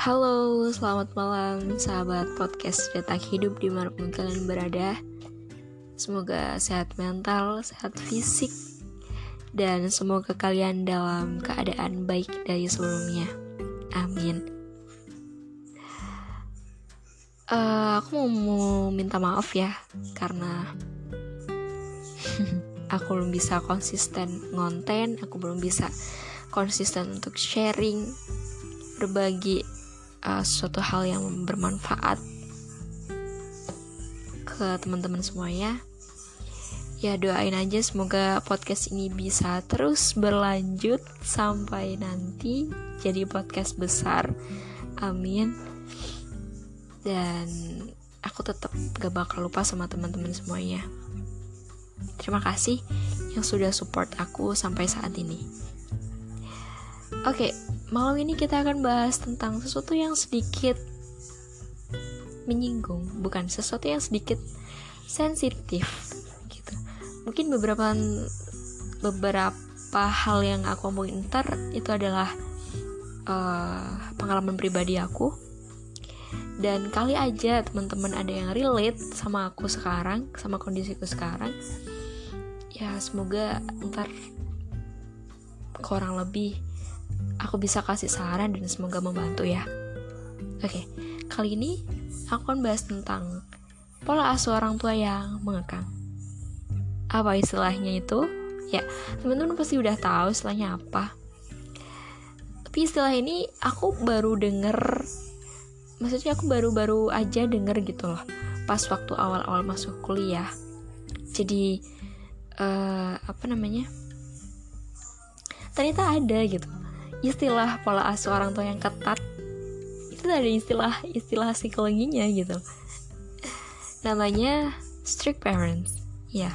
Halo, selamat malam sahabat podcast Detak Hidup di mana pun kalian berada. Semoga sehat mental, sehat fisik Dan semoga kalian dalam keadaan baik dari sebelumnya. Amin. Uh, Aku mau minta maaf ya Karena Aku belum bisa konsisten ngonten Aku belum bisa konsisten untuk sharing Berbagi uh, suatu hal yang bermanfaat ke teman-teman semuanya. Ya doain aja semoga podcast ini bisa terus berlanjut sampai nanti jadi podcast besar. Amin. Dan aku tetap gak bakal lupa sama teman-teman semuanya. Terima kasih yang sudah support aku sampai saat ini. Oke okay, Malam ini kita akan bahas tentang sesuatu yang sedikit menyinggung, bukan sesuatu yang sedikit sensitif gitu. Mungkin beberapa beberapa hal yang aku omongin ntar itu adalah uh, pengalaman pribadi aku dan kali aja teman-teman ada yang relate sama aku sekarang sama kondisiku sekarang ya semoga ntar kurang lebih aku bisa kasih saran dan semoga membantu ya. Oke, kali ini aku akan bahas tentang pola asuh orang tua yang mengekang. Apa istilahnya itu? Ya, teman-teman pasti udah tahu istilahnya apa. Tapi istilah ini aku baru denger, maksudnya aku baru-baru aja denger gitu loh, pas waktu awal-awal masuk kuliah. Jadi, uh, apa namanya? Ternyata ada gitu istilah pola asuh orang tua yang ketat itu ada istilah istilah psikologinya gitu. Namanya strict parents. Ya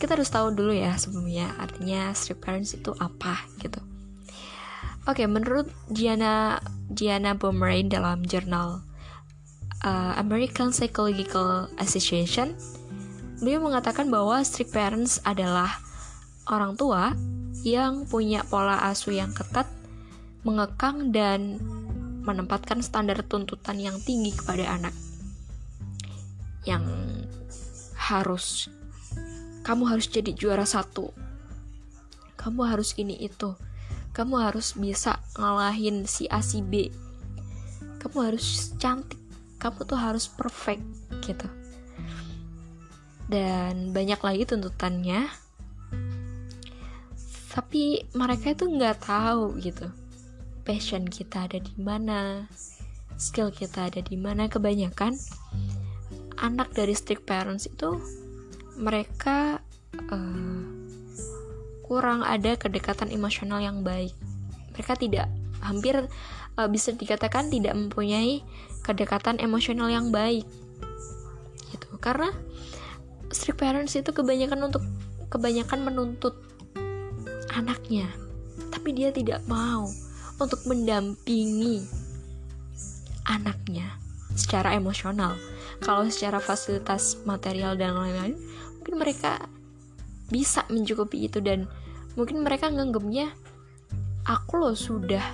kita harus tahu dulu ya sebelumnya artinya strict parents itu apa gitu. Oke menurut Diana Diana Bomerain dalam jurnal uh, American Psychological Association beliau mengatakan bahwa strict parents adalah orang tua yang punya pola asuh yang ketat, mengekang dan menempatkan standar tuntutan yang tinggi kepada anak. Yang harus kamu harus jadi juara satu. Kamu harus ini itu. Kamu harus bisa ngalahin si A si B. Kamu harus cantik. Kamu tuh harus perfect gitu. Dan banyak lagi tuntutannya tapi mereka itu nggak tahu gitu. Passion kita ada di mana skill kita ada di mana. Kebanyakan anak dari strict parents itu mereka uh, kurang ada kedekatan emosional yang baik. Mereka tidak hampir uh, bisa dikatakan tidak mempunyai kedekatan emosional yang baik. Gitu. Karena strict parents itu kebanyakan untuk kebanyakan menuntut anaknya, tapi dia tidak mau untuk mendampingi anaknya secara emosional. Kalau secara fasilitas material dan lain-lain, mungkin mereka bisa mencukupi itu dan mungkin mereka nganggapnya aku loh sudah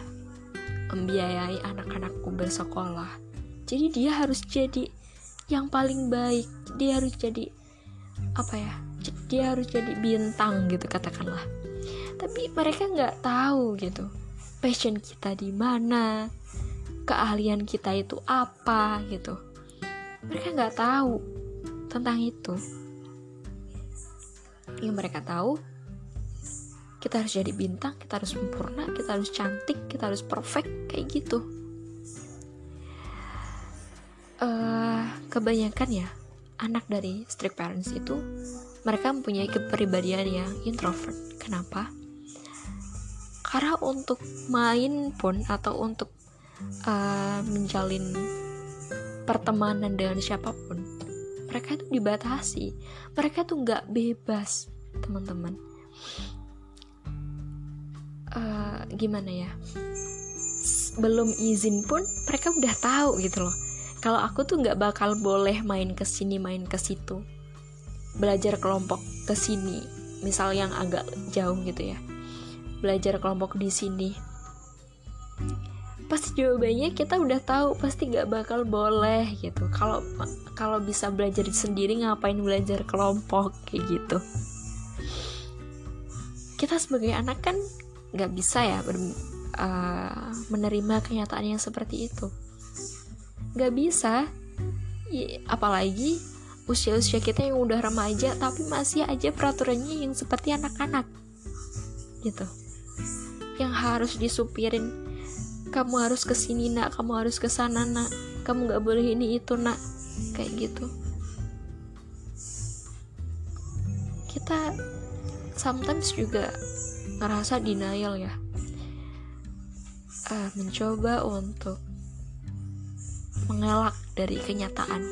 membiayai anak-anakku bersekolah. Jadi dia harus jadi yang paling baik. Dia harus jadi apa ya? Dia harus jadi bintang gitu katakanlah tapi mereka nggak tahu gitu. Passion kita di mana? Keahlian kita itu apa gitu. Mereka nggak tahu tentang itu. Yang mereka tahu kita harus jadi bintang kita harus sempurna kita harus cantik kita harus perfect kayak gitu. Uh, kebanyakan ya anak dari strict parents itu mereka mempunyai kepribadian yang introvert. Kenapa karena untuk main pun atau untuk uh, menjalin pertemanan dengan siapa pun mereka itu dibatasi. Mereka tuh nggak bebas teman-teman. Uh, gimana ya? Belum izin pun mereka udah tahu gitu loh. Kalau aku tuh nggak bakal boleh main ke sini main ke situ. Belajar kelompok ke sini misal yang agak jauh gitu ya belajar kelompok di sini. Pasti jawabannya kita udah tahu pasti gak bakal boleh gitu. Kalau kalau bisa belajar sendiri ngapain belajar kelompok kayak gitu. Kita sebagai anak kan nggak bisa ya ber, uh, menerima kenyataan yang seperti itu. Nggak bisa. Ya, apalagi usia-usia kita yang udah remaja tapi masih aja peraturannya yang seperti anak-anak. Gitu yang harus disupirin. Kamu harus ke sini nak. Kamu harus ke sana nak. Kamu nggak boleh ini itu nak. Kayak gitu. Kita sometimes juga ngerasa denial ya. Uh, mencoba untuk mengelak dari kenyataan.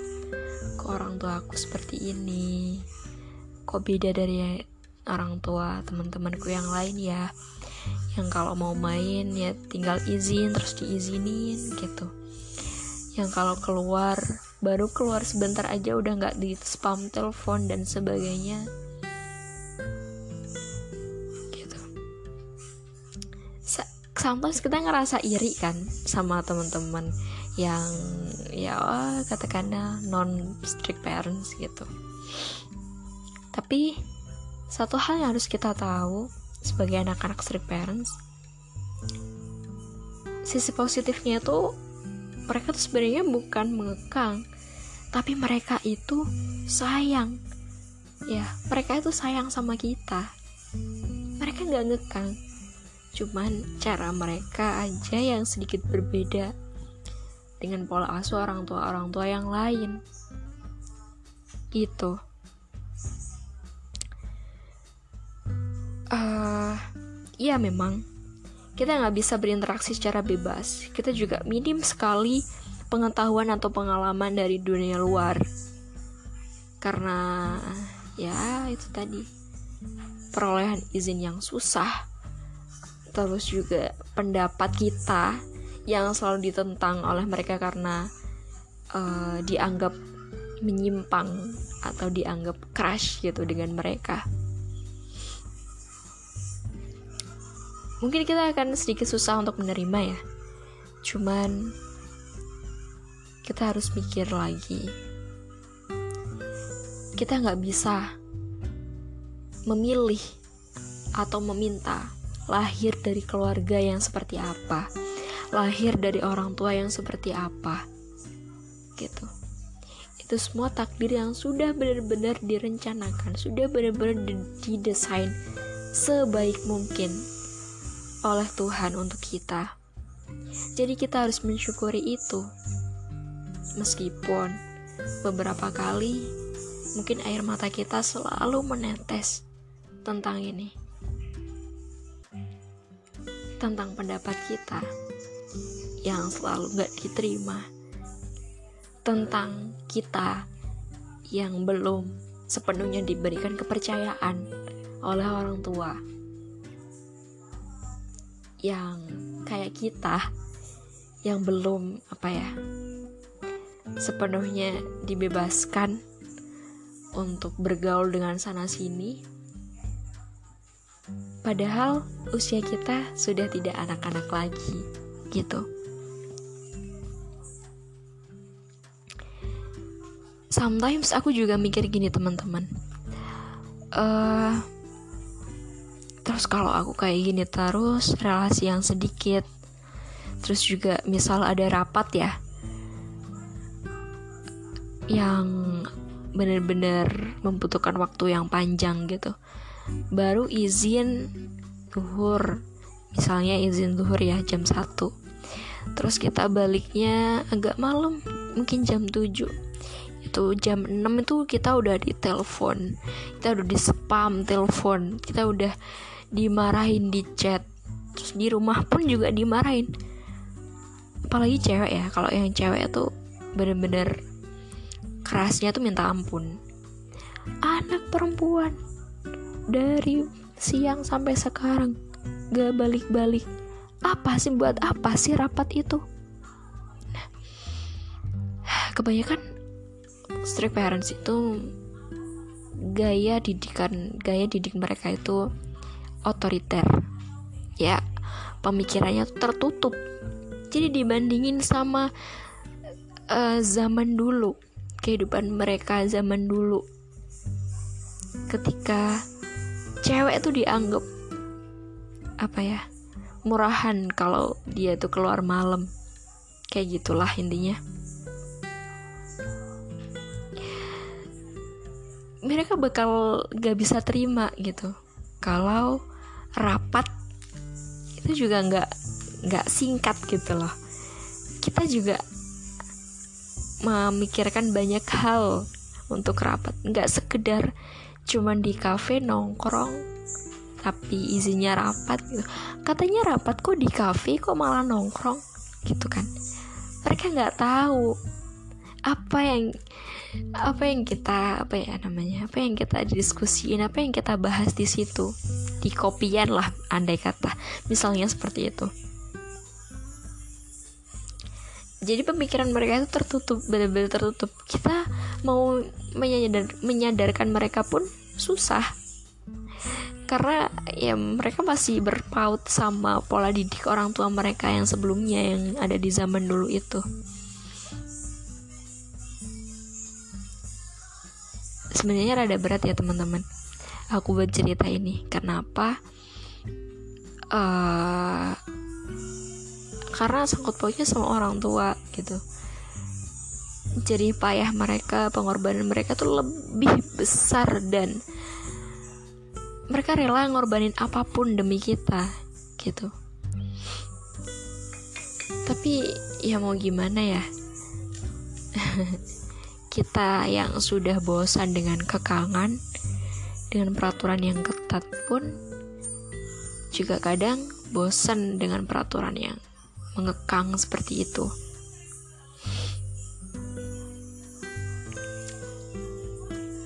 Ke orang tua aku seperti ini? Kok beda dari orang tua teman-temanku yang lain ya yang kalau mau main ya tinggal izin terus diizinin gitu. Yang kalau keluar baru keluar sebentar aja udah nggak di spam telepon dan sebagainya. Gitu. Sometimes kita ngerasa iri kan sama teman-teman yang ya katakanlah non strict parents gitu. Tapi satu hal yang harus kita tahu sebagai anak-anak strict parents sisi positifnya itu mereka tuh sebenarnya bukan mengekang tapi mereka itu sayang. Ya mereka itu sayang sama kita. Mereka nggak ngekang cuman cara mereka aja yang sedikit berbeda dengan pola asuh orang tua orang tua yang lain. Gitu uh, ya memang kita nggak bisa berinteraksi secara bebas. Kita juga minim sekali pengetahuan atau pengalaman dari dunia luar. Karena ya itu tadi perolehan izin yang susah. Terus juga pendapat kita yang selalu ditentang oleh mereka karena uh, dianggap menyimpang atau dianggap crash gitu dengan mereka. Mungkin kita akan sedikit susah untuk menerima ya. Cuman kita harus mikir lagi. Kita nggak bisa memilih atau meminta lahir dari keluarga yang seperti apa lahir dari orang tua yang seperti apa gitu. Itu semua takdir yang sudah benar-benar direncanakan sudah benar-benar didesain sebaik mungkin oleh Tuhan untuk kita. Jadi kita harus mensyukuri itu. Meskipun beberapa kali mungkin air mata kita selalu menetes tentang ini. Tentang pendapat kita yang selalu gak diterima. Tentang kita yang belum sepenuhnya diberikan kepercayaan oleh orang tua yang kayak kita yang belum apa ya sepenuhnya dibebaskan untuk bergaul dengan sana sini padahal usia kita sudah tidak anak-anak lagi gitu. Sometimes aku juga mikir gini teman-teman. Uh, terus kalau aku kayak gini terus relasi yang sedikit. Terus juga misal ada rapat ya yang bener-bener membutuhkan waktu yang panjang gitu. Baru izin duhur misalnya izin duhur ya jam 1 terus kita baliknya agak malam mungkin jam 7 itu jam 6 itu kita udah di telepon kita udah di spam telepon kita udah dimarahin di chat. Terus di rumah pun juga dimarahin. Apalagi cewek ya kalau yang cewek tuh bener-bener kerasnya tuh minta ampun. Anak perempuan dari siang sampai sekarang gak balik-balik. Apa sih buat apa sih rapat itu? Nah kebanyakan strict parents itu gaya didikan gaya didik mereka itu otoriter. Ya pemikirannya tertutup. Jadi dibandingin sama uh, zaman dulu kehidupan mereka zaman dulu. Ketika cewek tuh dianggap apa ya murahan kalau dia tuh keluar malam. Kayak gitulah intinya. Mereka bakal gak bisa terima gitu. Kalau rapat itu juga nggak nggak singkat gitu loh. Kita juga memikirkan banyak hal untuk rapat. Nggak sekedar cuman di kafe nongkrong tapi izinnya rapat gitu. Katanya rapat kok di kafe kok malah nongkrong gitu kan. Mereka nggak tahu apa yang apa yang kita apa ya namanya apa yang kita diskusiin apa yang kita bahas di situ di kopian lah andai kata. Misalnya seperti itu. Jadi pemikiran mereka itu tertutup benar-benar tertutup. Kita mau menyadar, menyadarkan mereka pun susah. Karena ya mereka masih berpaut sama pola didik orang tua mereka yang sebelumnya yang ada di zaman dulu itu. Sebenarnya rada berat ya teman-teman aku buat cerita ini. Kenapa? Uh, karena sangkut pautnya sama orang tua gitu. Jadi payah mereka pengorbanan mereka tuh lebih besar dan mereka rela ngorbanin apa pun demi kita gitu. Tapi ya mau gimana ya? Kita yang sudah bosan dengan kekangan dengan peraturan yang ketat pun juga kadang bosan dengan peraturan yang mengekang seperti itu.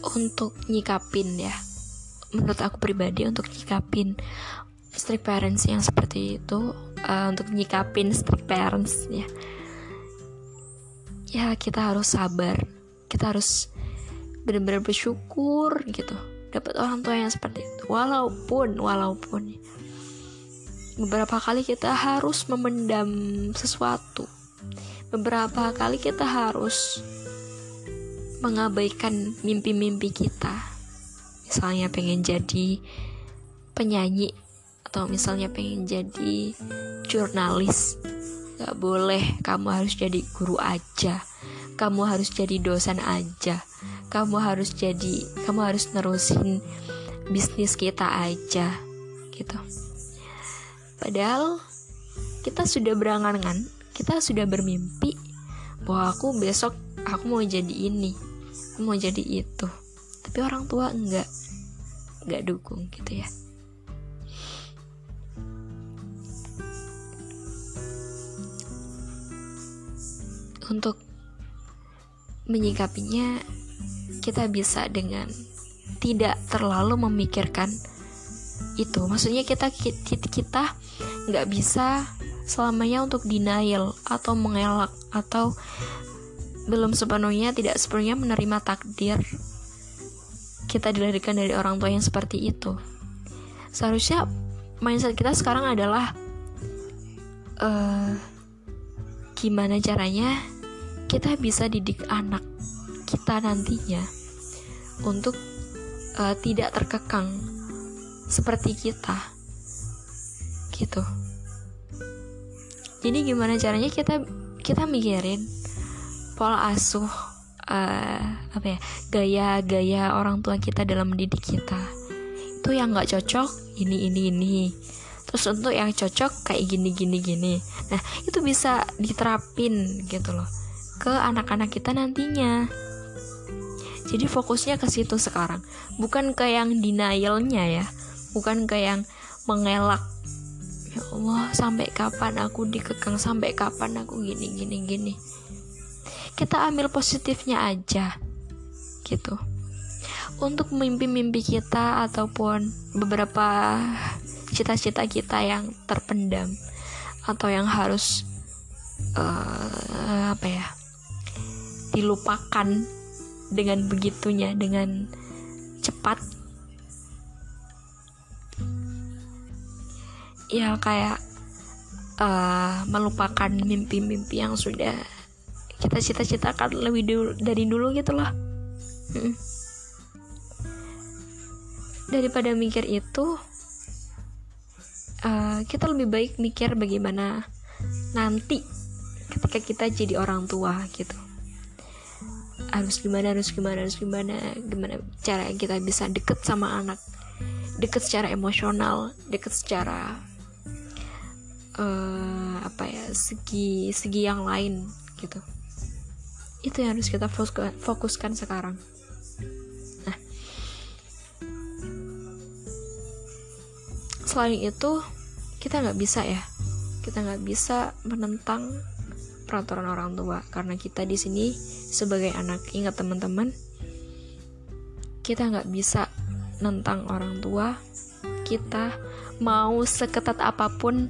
Untuk nyikapin ya, menurut aku pribadi untuk nyikapin strict parents yang seperti itu, uh, untuk nyikapin strict parents ya, ya kita harus sabar, kita harus benar-benar bersyukur gitu, dapat orang tua yang seperti itu, walaupun walaupun. Beberapa kali kita harus memendam sesuatu. Beberapa kali kita harus mengabaikan mimpi-mimpi kita. Misalnya pengen jadi penyanyi atau misalnya pengen jadi jurnalis. Gak boleh kamu harus jadi guru aja. Kamu harus jadi dosen aja kamu harus jadi kamu harus nerusin bisnis kita aja gitu Padahal kita sudah berangan-angan, kita sudah bermimpi bahwa aku besok aku mau jadi ini, aku mau jadi itu. Tapi orang tua enggak, enggak dukung gitu ya. Untuk menyikapinya, kita bisa dengan tidak terlalu memikirkan itu. Maksudnya kita kita nggak bisa selamanya untuk denial atau mengelak atau belum sepenuhnya tidak sepenuhnya menerima takdir kita dilahirkan dari orang tua yang seperti itu. Seharusnya mindset kita sekarang adalah uh, gimana caranya kita bisa didik anak kita nantinya untuk uh, tidak terkekang seperti kita. Gitu. Jadi gimana caranya kita kita mikirin pola asuh uh, apa ya gaya-gaya orang tua kita dalam mendidik kita. Itu yang nggak cocok ini ini ini. Terus untuk yang cocok kayak gini gini gini. Nah itu bisa diterapin gitu loh ke anak-anak kita nantinya jadi fokusnya ke situ sekarang. Bukan ke yang denialnya ya. Bukan ke yang mengelak ya Allah sampai kapan aku dikekang? Sampai kapan aku gini gini gini? Kita ambil positifnya aja gitu. Untuk mimpi-mimpi kita ataupun beberapa cita-cita kita yang terpendam atau yang harus uh, apa ya dilupakan dengan begitunya dengan cepat. Ya kayak uh, melupakan mimpi-mimpi yang sudah kita cita-citakan lebih dulu dari dulu gitu loh. Hmm. daripada mikir itu uh, kita lebih baik mikir bagaimana nanti ketika kita jadi orang tua gitu harus gimana harus gimana harus gimana gimana cara kita bisa deket sama anak deket secara emosional deket secara uh, apa ya segi segi yang lain gitu. Itu yang harus kita fokuskan, sekarang. Nah. Selain itu kita nggak bisa ya. Kita nggak bisa menentang peraturan orang tua. Karena kita di sini sebagai anak ingat teman-teman kita nggak bisa nentang orang tua. Kita mau seketat apa pun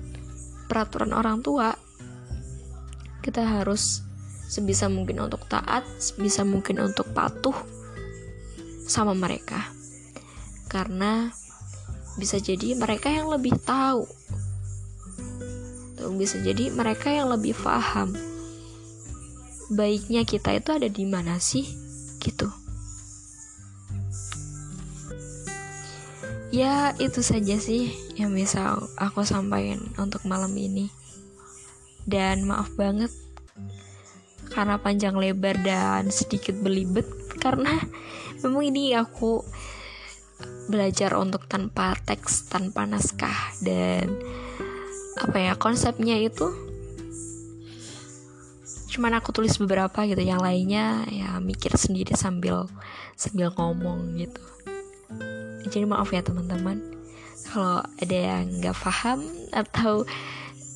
peraturan orang tua kita harus sebisa mungkin untuk taat sebisa mungkin untuk patuh sama mereka. Karena bisa jadi mereka yang lebih tahu. Bisa jadi mereka yang lebih paham baiknya kita itu ada di mana sih? Gitu. Ya itu saja sih yang bisa aku sampaikan untuk malam ini. Dan maaf banget karena panjang lebar dan sedikit belibet karena memang ini aku belajar untuk tanpa teks tanpa naskah dan apa ya konsepnya itu cuman aku tulis beberapa gitu. Yang lainnya ya mikir sendiri sambil sambil ngomong gitu. Jadi maaf ya teman-teman. Kalau ada yang nggak paham atau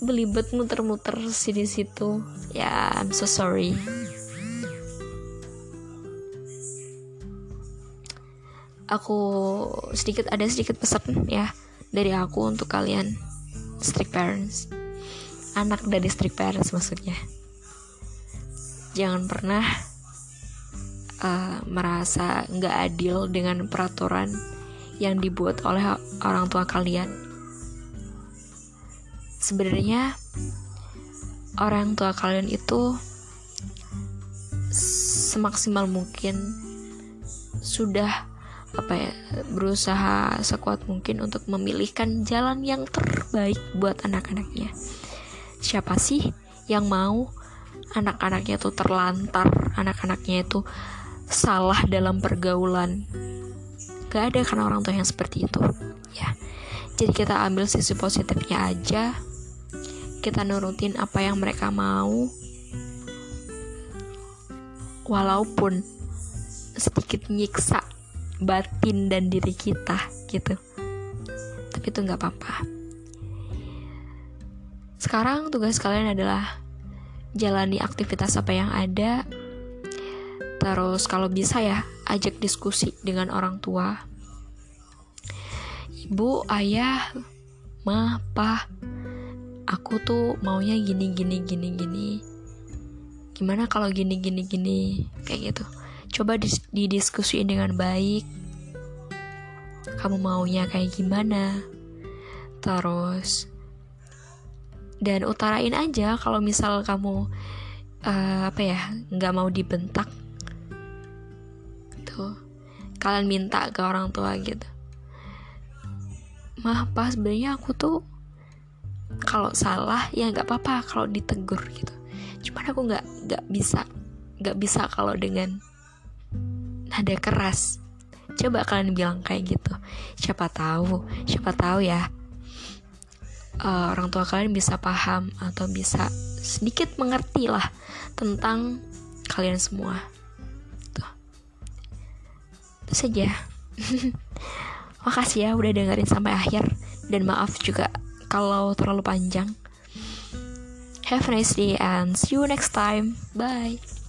belibet muter-muter sini situ ya I'm so sorry. Aku sedikit ada sedikit pesan ya dari aku untuk kalian. Strict parents. Anak dari strict parents maksudnya jangan pernah uh, merasa nggak adil dengan peraturan yang dibuat oleh orang tua kalian. Sebenarnya orang tua kalian itu semaksimal mungkin sudah apa ya berusaha sekuat mungkin untuk memilihkan jalan yang terbaik buat anak-anaknya. Siapa sih yang mau anak-anaknya itu terlantar, anak-anaknya itu salah dalam pergaulan, gak ada kan orang tua yang seperti itu. Ya. Jadi kita ambil sisi positifnya aja. Kita nurutin apa yang mereka mau. Walaupun sedikit nyiksa batin dan diri kita gitu. Tapi itu nggak apa-apa. Sekarang tugas kalian adalah jalani aktivitas apa yang ada Terus kalau bisa ya, ajak diskusi dengan orang tua. Ibu, ayah, ma, pa, aku tuh maunya gini gini gini gini. Gimana kalau gini gini gini kayak gitu. Coba didiskusiin dengan baik. Kamu maunya kayak gimana? Terus dan utarain aja kalau misal kamu uh, apa ya nggak mau dibentak. Gitu kalian minta ke orang tua gitu. Mah pas sebenarnya aku tuh kalau salah ya nggak apa-apa kalau ditegur gitu. Cuman aku nggak nggak bisa nggak bisa kalau dengan nada keras. Coba kalian bilang kayak gitu. Siapa tahu siapa tahu ya uh, orang tua kalian bisa paham atau bisa sedikit mengerti lah tentang kalian semua. Itu saja. Makasih ya udah dengerin sampai akhir. Dan maaf juga kalau terlalu panjang. Have a nice day and see you next time. Bye